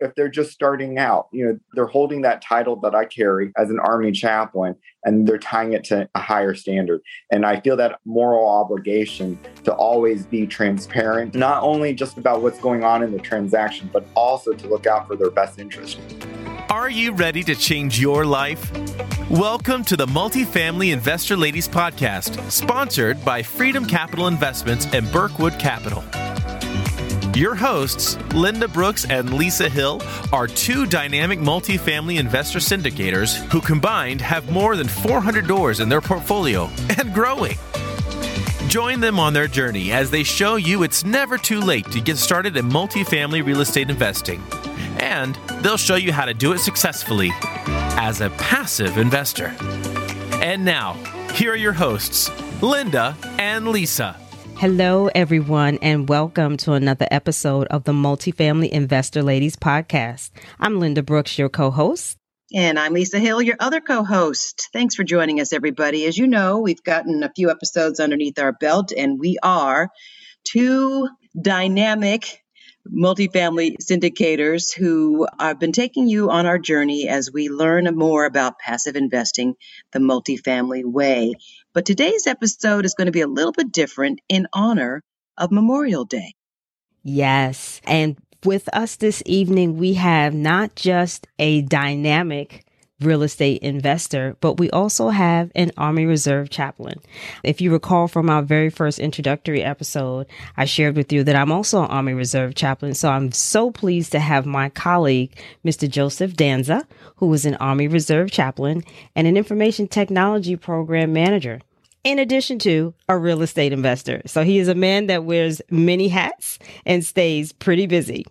if they're just starting out. You know, they're holding that title that I carry as an Army chaplain and they're tying it to a higher standard. And I feel that moral obligation to always be transparent, not only just about what's going on in the transaction, but also to look out for their best interest. Are you ready to change your life? Welcome to the Multifamily Investor Ladies Podcast, sponsored by Freedom Capital Investments and Burkwood Capital. Your hosts, Linda Brooks and Lisa Hill, are two dynamic multifamily investor syndicators who combined have more than 400 doors in their portfolio and growing. Join them on their journey as they show you it's never too late to get started in multifamily real estate investing. And they'll show you how to do it successfully as a passive investor. And now, here are your hosts, Linda and Lisa. Hello, everyone, and welcome to another episode of the Multifamily Investor Ladies podcast. I'm Linda Brooks, your co host. And I'm Lisa Hill, your other co host. Thanks for joining us, everybody. As you know, we've gotten a few episodes underneath our belt, and we are two dynamic multifamily syndicators who have been taking you on our journey as we learn more about passive investing the multifamily way. But today's episode is going to be a little bit different in honor of Memorial Day. Yes. And with us this evening, we have not just a dynamic real estate investor, but we also have an Army Reserve chaplain. If you recall from our very first introductory episode, I shared with you that I'm also an Army Reserve chaplain. So I'm so pleased to have my colleague, Mr. Joseph Danza, who is an Army Reserve chaplain and an information technology program manager. In addition to a real estate investor. So he is a man that wears many hats and stays pretty busy.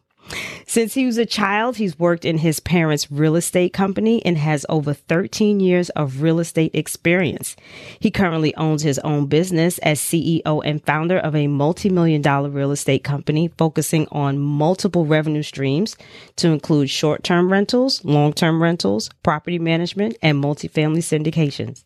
Since he was a child, he's worked in his parents' real estate company and has over 13 years of real estate experience. He currently owns his own business as CEO and founder of a multi-million dollar real estate company focusing on multiple revenue streams to include short-term rentals, long-term rentals, property management, and multifamily syndications.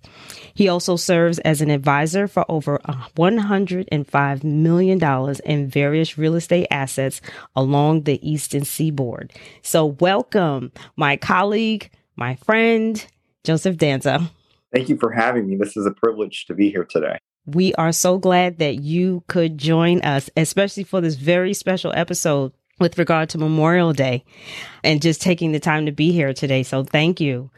He also serves as an advisor for over $105 million in various real estate assets along the eastern seaboard. So, welcome, my colleague, my friend, Joseph Danza. Thank you for having me. This is a privilege to be here today. We are so glad that you could join us, especially for this very special episode with regard to Memorial Day and just taking the time to be here today. So, thank you.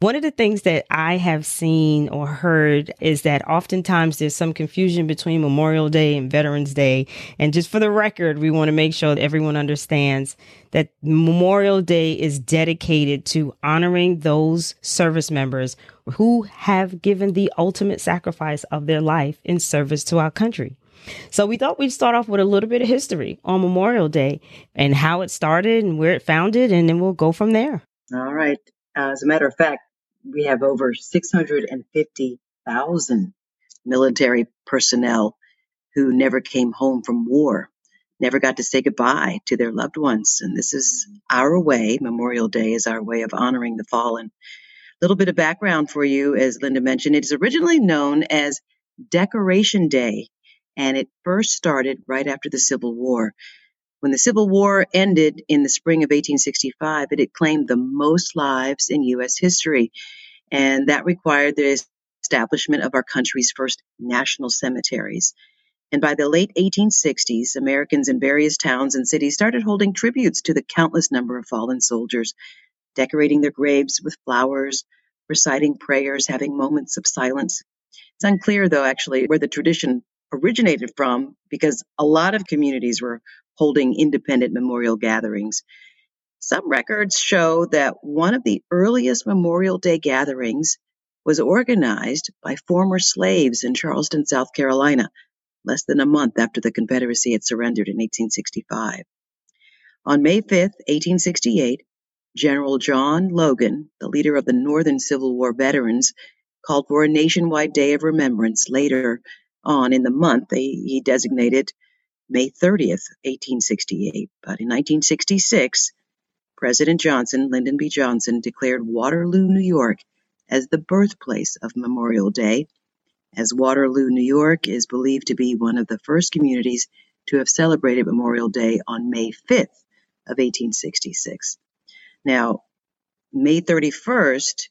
One of the things that I have seen or heard is that oftentimes there's some confusion between Memorial Day and Veterans Day. And just for the record, we want to make sure that everyone understands that Memorial Day is dedicated to honoring those service members who have given the ultimate sacrifice of their life in service to our country. So we thought we'd start off with a little bit of history on Memorial Day and how it started and where it founded, and then we'll go from there. All right. As a matter of fact, we have over 650,000 military personnel who never came home from war, never got to say goodbye to their loved ones. And this is our way, Memorial Day is our way of honoring the fallen. A little bit of background for you, as Linda mentioned, it is originally known as Decoration Day, and it first started right after the Civil War. When the Civil War ended in the spring of 1865, it had claimed the most lives in U.S. history, and that required the establishment of our country's first national cemeteries. And by the late 1860s, Americans in various towns and cities started holding tributes to the countless number of fallen soldiers, decorating their graves with flowers, reciting prayers, having moments of silence. It's unclear, though, actually, where the tradition originated from because a lot of communities were holding independent memorial gatherings. Some records show that one of the earliest Memorial Day gatherings was organized by former slaves in Charleston, South Carolina, less than a month after the Confederacy had surrendered in 1865. On May 5, 1868, General John Logan, the leader of the Northern Civil War veterans, called for a nationwide day of remembrance. Later on in the month, he designated May 30th, 1868. But in 1966, President Johnson, Lyndon B. Johnson, declared Waterloo, New York as the birthplace of Memorial Day, as Waterloo, New York is believed to be one of the first communities to have celebrated Memorial Day on May 5th of 1866. Now, May 31st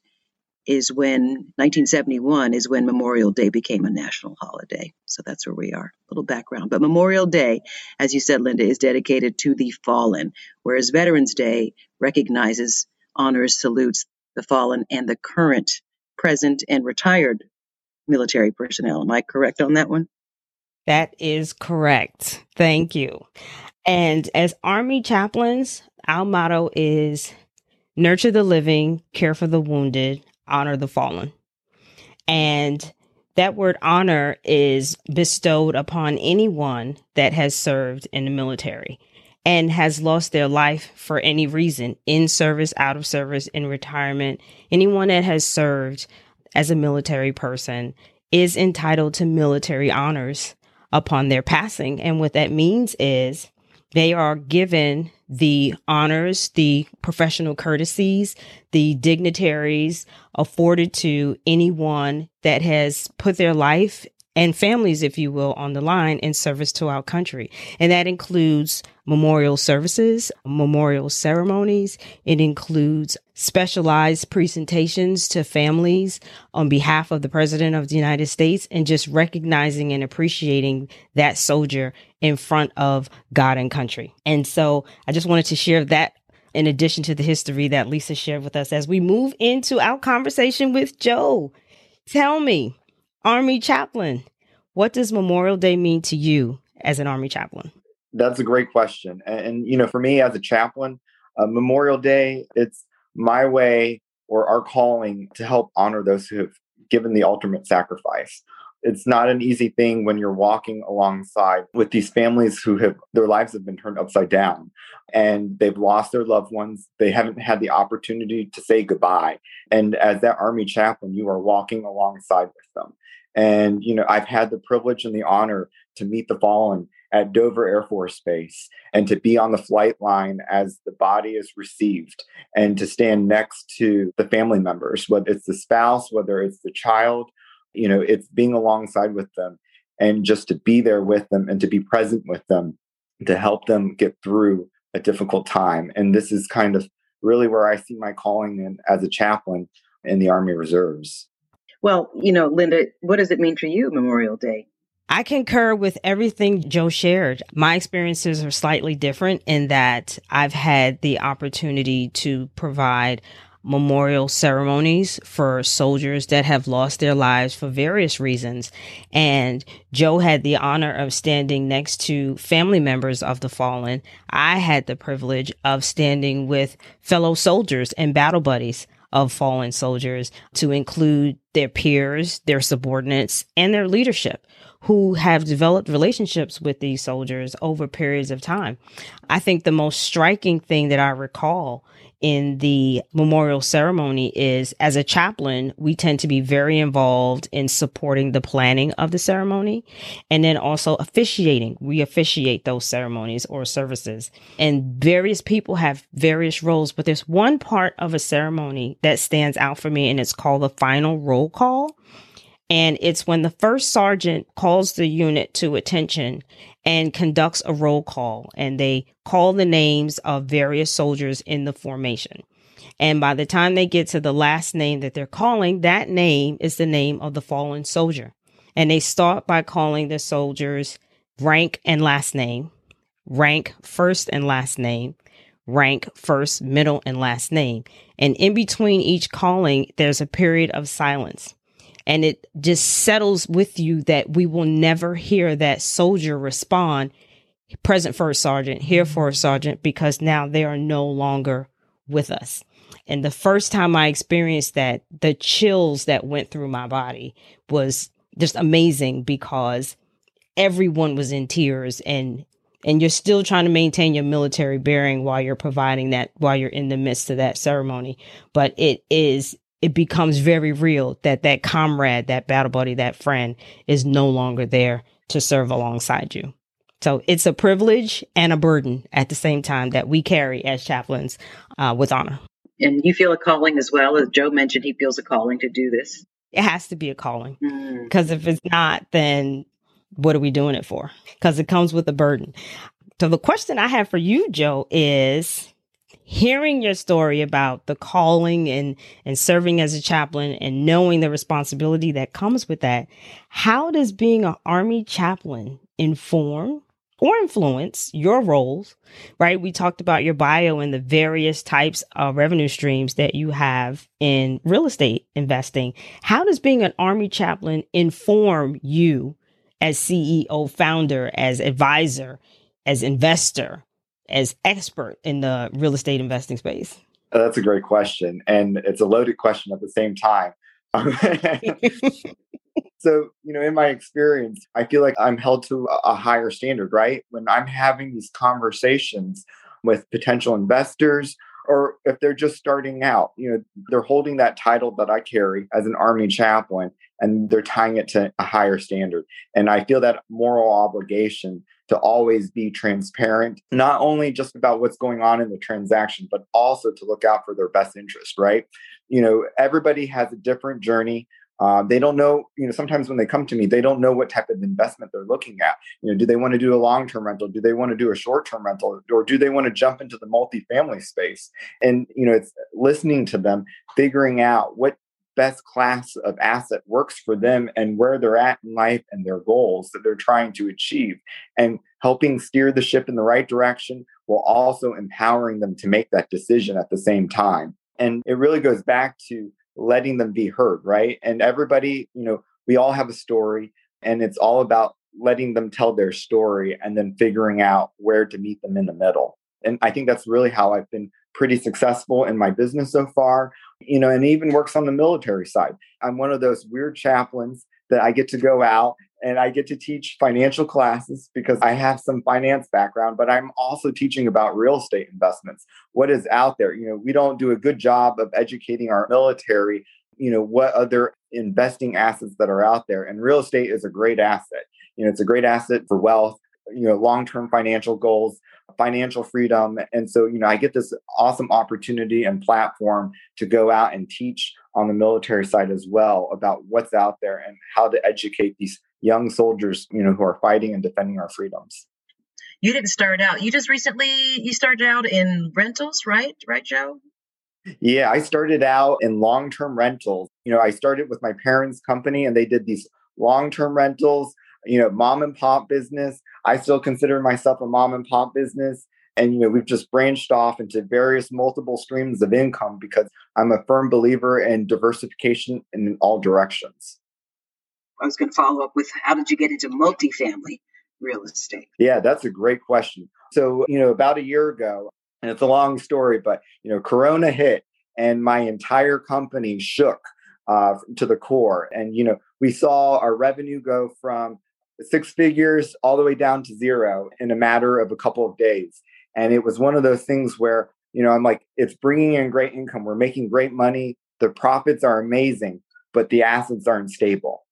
is when 1971 is when Memorial Day became a national holiday. So that's where we are. A little background. But Memorial Day, as you said, Linda, is dedicated to the fallen, whereas Veterans Day recognizes, honors, salutes the fallen and the current, present, and retired military personnel. Am I correct on that one? That is correct. Thank you. And as Army chaplains, our motto is nurture the living, care for the wounded, honor the fallen. And that word honor is bestowed upon anyone that has served in the military and has lost their life for any reason in service, out of service, in retirement. Anyone that has served as a military person is entitled to military honors upon their passing. And what that means is they are given the honors, the professional courtesies, the dignitaries afforded to anyone that has put their life and families, if you will, on the line in service to our country. And that includes memorial services, memorial ceremonies. It includes specialized presentations to families on behalf of the President of the United States and just recognizing and appreciating that soldier in front of God and country. And so I just wanted to share that in addition to the history that Lisa shared with us as we move into our conversation with Joe. Tell me, Army chaplain, what does Memorial Day mean to you as an Army chaplain? That's a great question. And, and you know, for me as a chaplain, uh, Memorial Day, it's my way or our calling to help honor those who have given the ultimate sacrifice. It's not an easy thing when you're walking alongside with these families who have their lives have been turned upside down and they've lost their loved ones. They haven't had the opportunity to say goodbye. And as that army chaplain, you are walking alongside with them. And, you know, I've had the privilege and the honor to meet the fallen at Dover Air Force Base and to be on the flight line as the body is received and to stand next to the family members, whether it's the spouse, whether it's the child, you know, it's being alongside with them and just to be there with them and to be present with them to help them get through a difficult time. And this is kind of really where I see my calling in as a chaplain in the Army Reserves. Well, you know, Linda, what does it mean for you, Memorial Day? I concur with everything Joe shared. My experiences are slightly different in that I've had the opportunity to provide memorial ceremonies for soldiers that have lost their lives for various reasons. And Joe had the honor of standing next to family members of the fallen. I had the privilege of standing with fellow soldiers and battle buddies of fallen soldiers to include their peers, their subordinates, and their leadership who have developed relationships with these soldiers over periods of time. I think the most striking thing that I recall in the memorial ceremony is as a chaplain, we tend to be very involved in supporting the planning of the ceremony and then also officiating. We officiate those ceremonies or services. And various people have various roles, but there's one part of a ceremony that stands out for me and it's called the final roll call. And it's when the first sergeant calls the unit to attention and conducts a roll call and they call the names of various soldiers in the formation. And by the time they get to the last name that they're calling, that name is the name of the fallen soldier. And they start by calling the soldiers rank and last name, rank first and last name, rank first, middle, and last name. And in between each calling, there's a period of silence and it just settles with you that we will never hear that soldier respond present first sergeant here mm-hmm. for a sergeant because now they are no longer with us. And the first time i experienced that the chills that went through my body was just amazing because everyone was in tears and and you're still trying to maintain your military bearing while you're providing that while you're in the midst of that ceremony. But it is it becomes very real that that comrade, that battle buddy, that friend is no longer there to serve alongside you. So it's a privilege and a burden at the same time that we carry as chaplains uh, with honor. And you feel a calling as well. As Joe mentioned, he feels a calling to do this. It has to be a calling because mm. if it's not, then what are we doing it for? Because it comes with a burden. So the question I have for you, Joe, is hearing your story about the calling and and serving as a chaplain and knowing the responsibility that comes with that how does being an army chaplain inform or influence your roles, right? We talked about your bio and the various types of revenue streams that you have in real estate investing. How does being an Army chaplain inform you as CEO, founder, as advisor, as investor, as expert in the real estate investing space? Oh, that's a great question. And it's a loaded question at the same time. so, you know, in my experience, I feel like I'm held to a higher standard, right? When I'm having these conversations with potential investors, or if they're just starting out, you know, they're holding that title that I carry as an Army chaplain and they're tying it to a higher standard. And I feel that moral obligation to always be transparent, not only just about what's going on in the transaction, but also to look out for their best interest, right? You know, everybody has a different journey. Uh, they don't know, you know, sometimes when they come to me, they don't know what type of investment they're looking at. You know, do they want to do a long term rental? Do they want to do a short term rental? Or do they want to jump into the multifamily space? And, you know, it's listening to them, figuring out what best class of asset works for them and where they're at in life and their goals that they're trying to achieve and helping steer the ship in the right direction while also empowering them to make that decision at the same time. And it really goes back to letting them be heard, right? And everybody, you know, we all have a story and it's all about letting them tell their story and then figuring out where to meet them in the middle. And I think that's really how I've been pretty successful in my business so far, you know, and even works on the military side. I'm one of those weird chaplains that I get to go out and I get to teach financial classes because I have some finance background, but I'm also teaching about real estate investments. What is out there? You know, we don't do a good job of educating our military, you know, what other investing assets that are out there. And real estate is a great asset. You know, it's a great asset for wealth, you know, long-term financial goals, financial freedom. And so, you know, I get this awesome opportunity and platform to go out and teach on the military side as well about what's out there and how to educate these young soldiers, you know, who are fighting and defending our freedoms. You didn't start out. You just recently you started out in rentals, right? Right, Joe? Yeah, I started out in long-term rentals. You know, I started with my parents' company and they did these long-term rentals, you know, mom and pop business. I still consider myself a mom and pop business. And you know, we've just branched off into various multiple streams of income because I'm a firm believer in diversification in all directions. I was going to follow up with how did you get into multifamily real estate? Yeah, that's a great question. So, you know, about a year ago, and it's a long story, but, you know, Corona hit and my entire company shook uh, to the core. And, you know, we saw our revenue go from six figures all the way down to zero in a matter of a couple of days. And it was one of those things where, you know, I'm like, it's bringing in great income. We're making great money. The profits are amazing, but the assets aren't stable.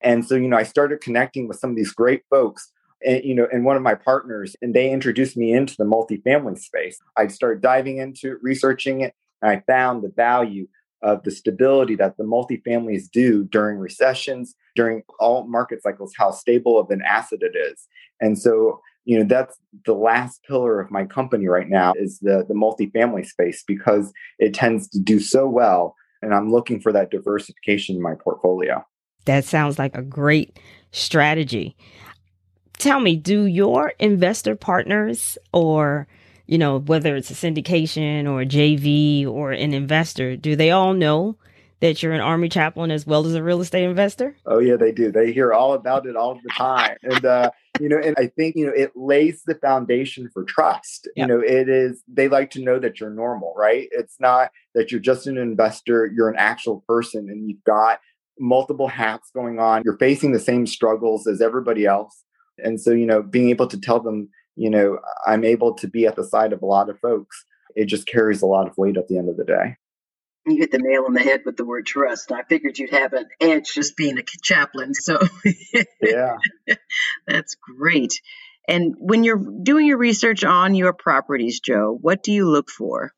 And so, you know, I started connecting with some of these great folks and you know and one of my partners and they introduced me into the multifamily space i started diving into it researching it and i found the value of the stability that the multifamilies do during recessions during all market cycles how stable of an asset it is and so you know that's the last pillar of my company right now is the the multifamily space because it tends to do so well and i'm looking for that diversification in my portfolio that sounds like a great strategy. Tell me, do your investor partners or you know, whether it's a syndication or a JV or an investor, do they all know that you're an army chaplain as well as a real estate investor? Oh yeah, they do. They hear all about it all the time. And uh, you know, and I think, you know, it lays the foundation for trust. Yep. You know, it is they like to know that you're normal, right? It's not that you're just an investor, you're an actual person and you've got multiple hats going on. You're facing the same struggles as everybody else. And so, you know, being able to tell them, you know, I'm able to be at the side of a lot of folks, it just carries a lot of weight at the end of the day. You hit the nail on the head with the word trust. I figured you'd have an edge just being a chaplain. So, yeah, that's great. And when you're doing your research on your properties, Joe, what do you look for?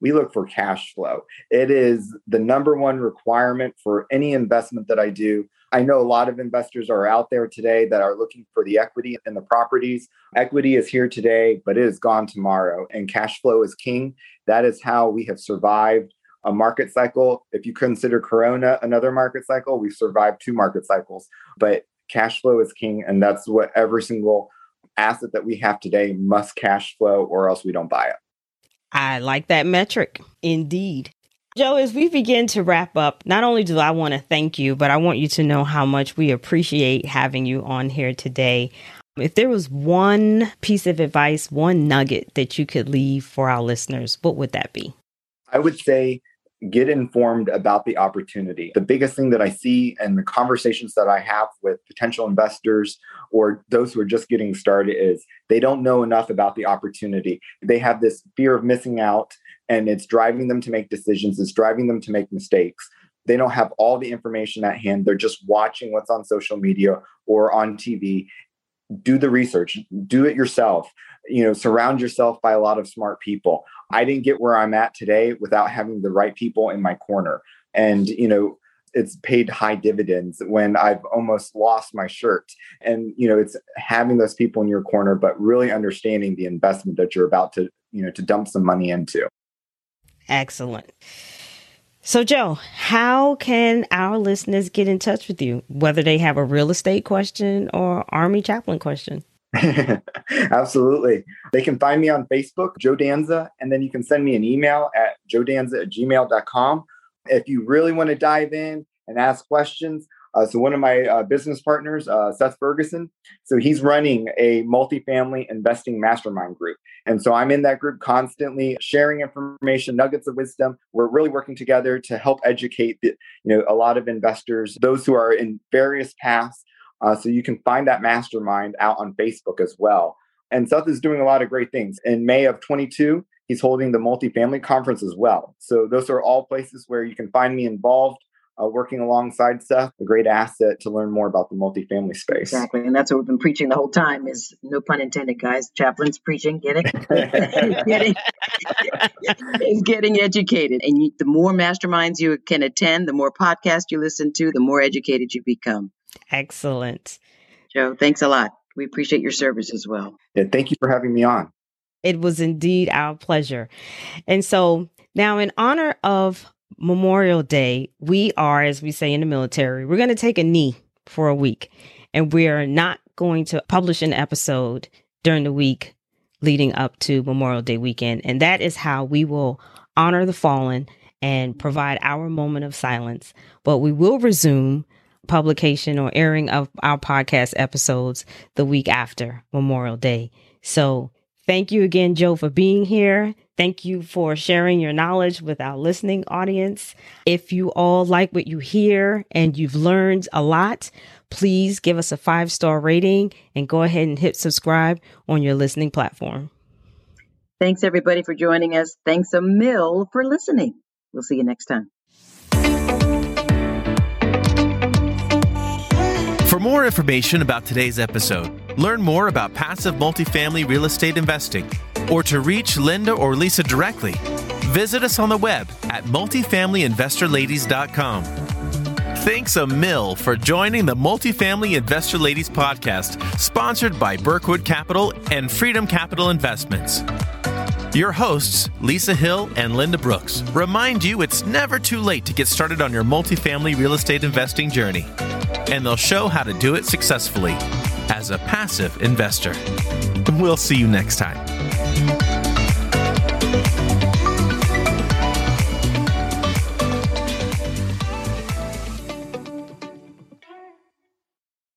We look for cash flow. It is the number one requirement for any investment that I do. I know a lot of investors are out there today that are looking for the equity in the properties. Equity is here today, but it is gone tomorrow, and cash flow is king. That is how we have survived a market cycle. If you consider Corona another market cycle, we've survived two market cycles. But cash flow is king, and that's what every single asset that we have today must cash flow, or else we don't buy it. I like that metric. Indeed. Joe, as we begin to wrap up, not only do I want to thank you, but I want you to know how much we appreciate having you on here today. If there was one piece of advice, one nugget that you could leave for our listeners, what would that be? I would say get informed about the opportunity. The biggest thing that I see and the conversations that I have with potential investors or those who are just getting started is they don't know enough about the opportunity. They have this fear of missing out and it's driving them to make decisions, it's driving them to make mistakes. They don't have all the information at hand. They're just watching what's on social media or on TV. Do the research, do it yourself. You know, surround yourself by a lot of smart people. I didn't get where I'm at today without having the right people in my corner. And, you know, it's paid high dividends when I've almost lost my shirt. And, you know, it's having those people in your corner, but really understanding the investment that you're about to, you know, to dump some money into. Excellent. So, Joe, how can our listeners get in touch with you, whether they have a real estate question or Army chaplain question? Absolutely. They can find me on Facebook, Joe Danza, and then you can send me an email at joedanza at gmail.com. If you really want to dive in and ask questions, uh, so one of my uh, business partners, uh, Seth Ferguson, so he's running a multifamily investing mastermind group, and so I'm in that group constantly sharing information, nuggets of wisdom. We're really working together to help educate the, you know a lot of investors, those who are in various paths. Uh, so you can find that mastermind out on Facebook as well. And Seth is doing a lot of great things. In May of 22, he's holding the multifamily conference as well. So those are all places where you can find me involved uh, working alongside Seth, a great asset to learn more about the multifamily space. Exactly. And that's what we've been preaching the whole time is no pun intended, guys. Chaplains preaching, get it? getting, is getting educated. And you, the more masterminds you can attend, the more podcasts you listen to, the more educated you become. Excellent. Joe, thanks a lot. We appreciate your service as well. Yeah, thank you for having me on. It was indeed our pleasure. And so now, in honor of Memorial Day, we are, as we say in the military, we're going to take a knee for a week and we're not going to publish an episode during the week leading up to Memorial Day weekend. And that is how we will honor the fallen and provide our moment of silence. But we will resume publication or airing of our podcast episodes the week after Memorial Day. So thank you again, Joe, for being here. Thank you for sharing your knowledge with our listening audience. If you all like what you hear and you've learned a lot, please give us a five star rating and go ahead and hit subscribe on your listening platform. Thanks, everybody, for joining us. Thanks a mill for listening. We'll see you next time. More information about today's episode, learn more about passive multifamily real estate investing or to reach Linda or Lisa directly, visit us on the web at multifamilyinvestorladies.com. Thanks a mill for joining the Multifamily Investor Ladies podcast, sponsored by Berkwood Capital and Freedom Capital Investments. Your hosts, Lisa Hill and Linda Brooks, remind you it's never too late to get started on your multifamily real estate investing journey. And they'll show how to do it successfully as a passive investor. We'll see you next time.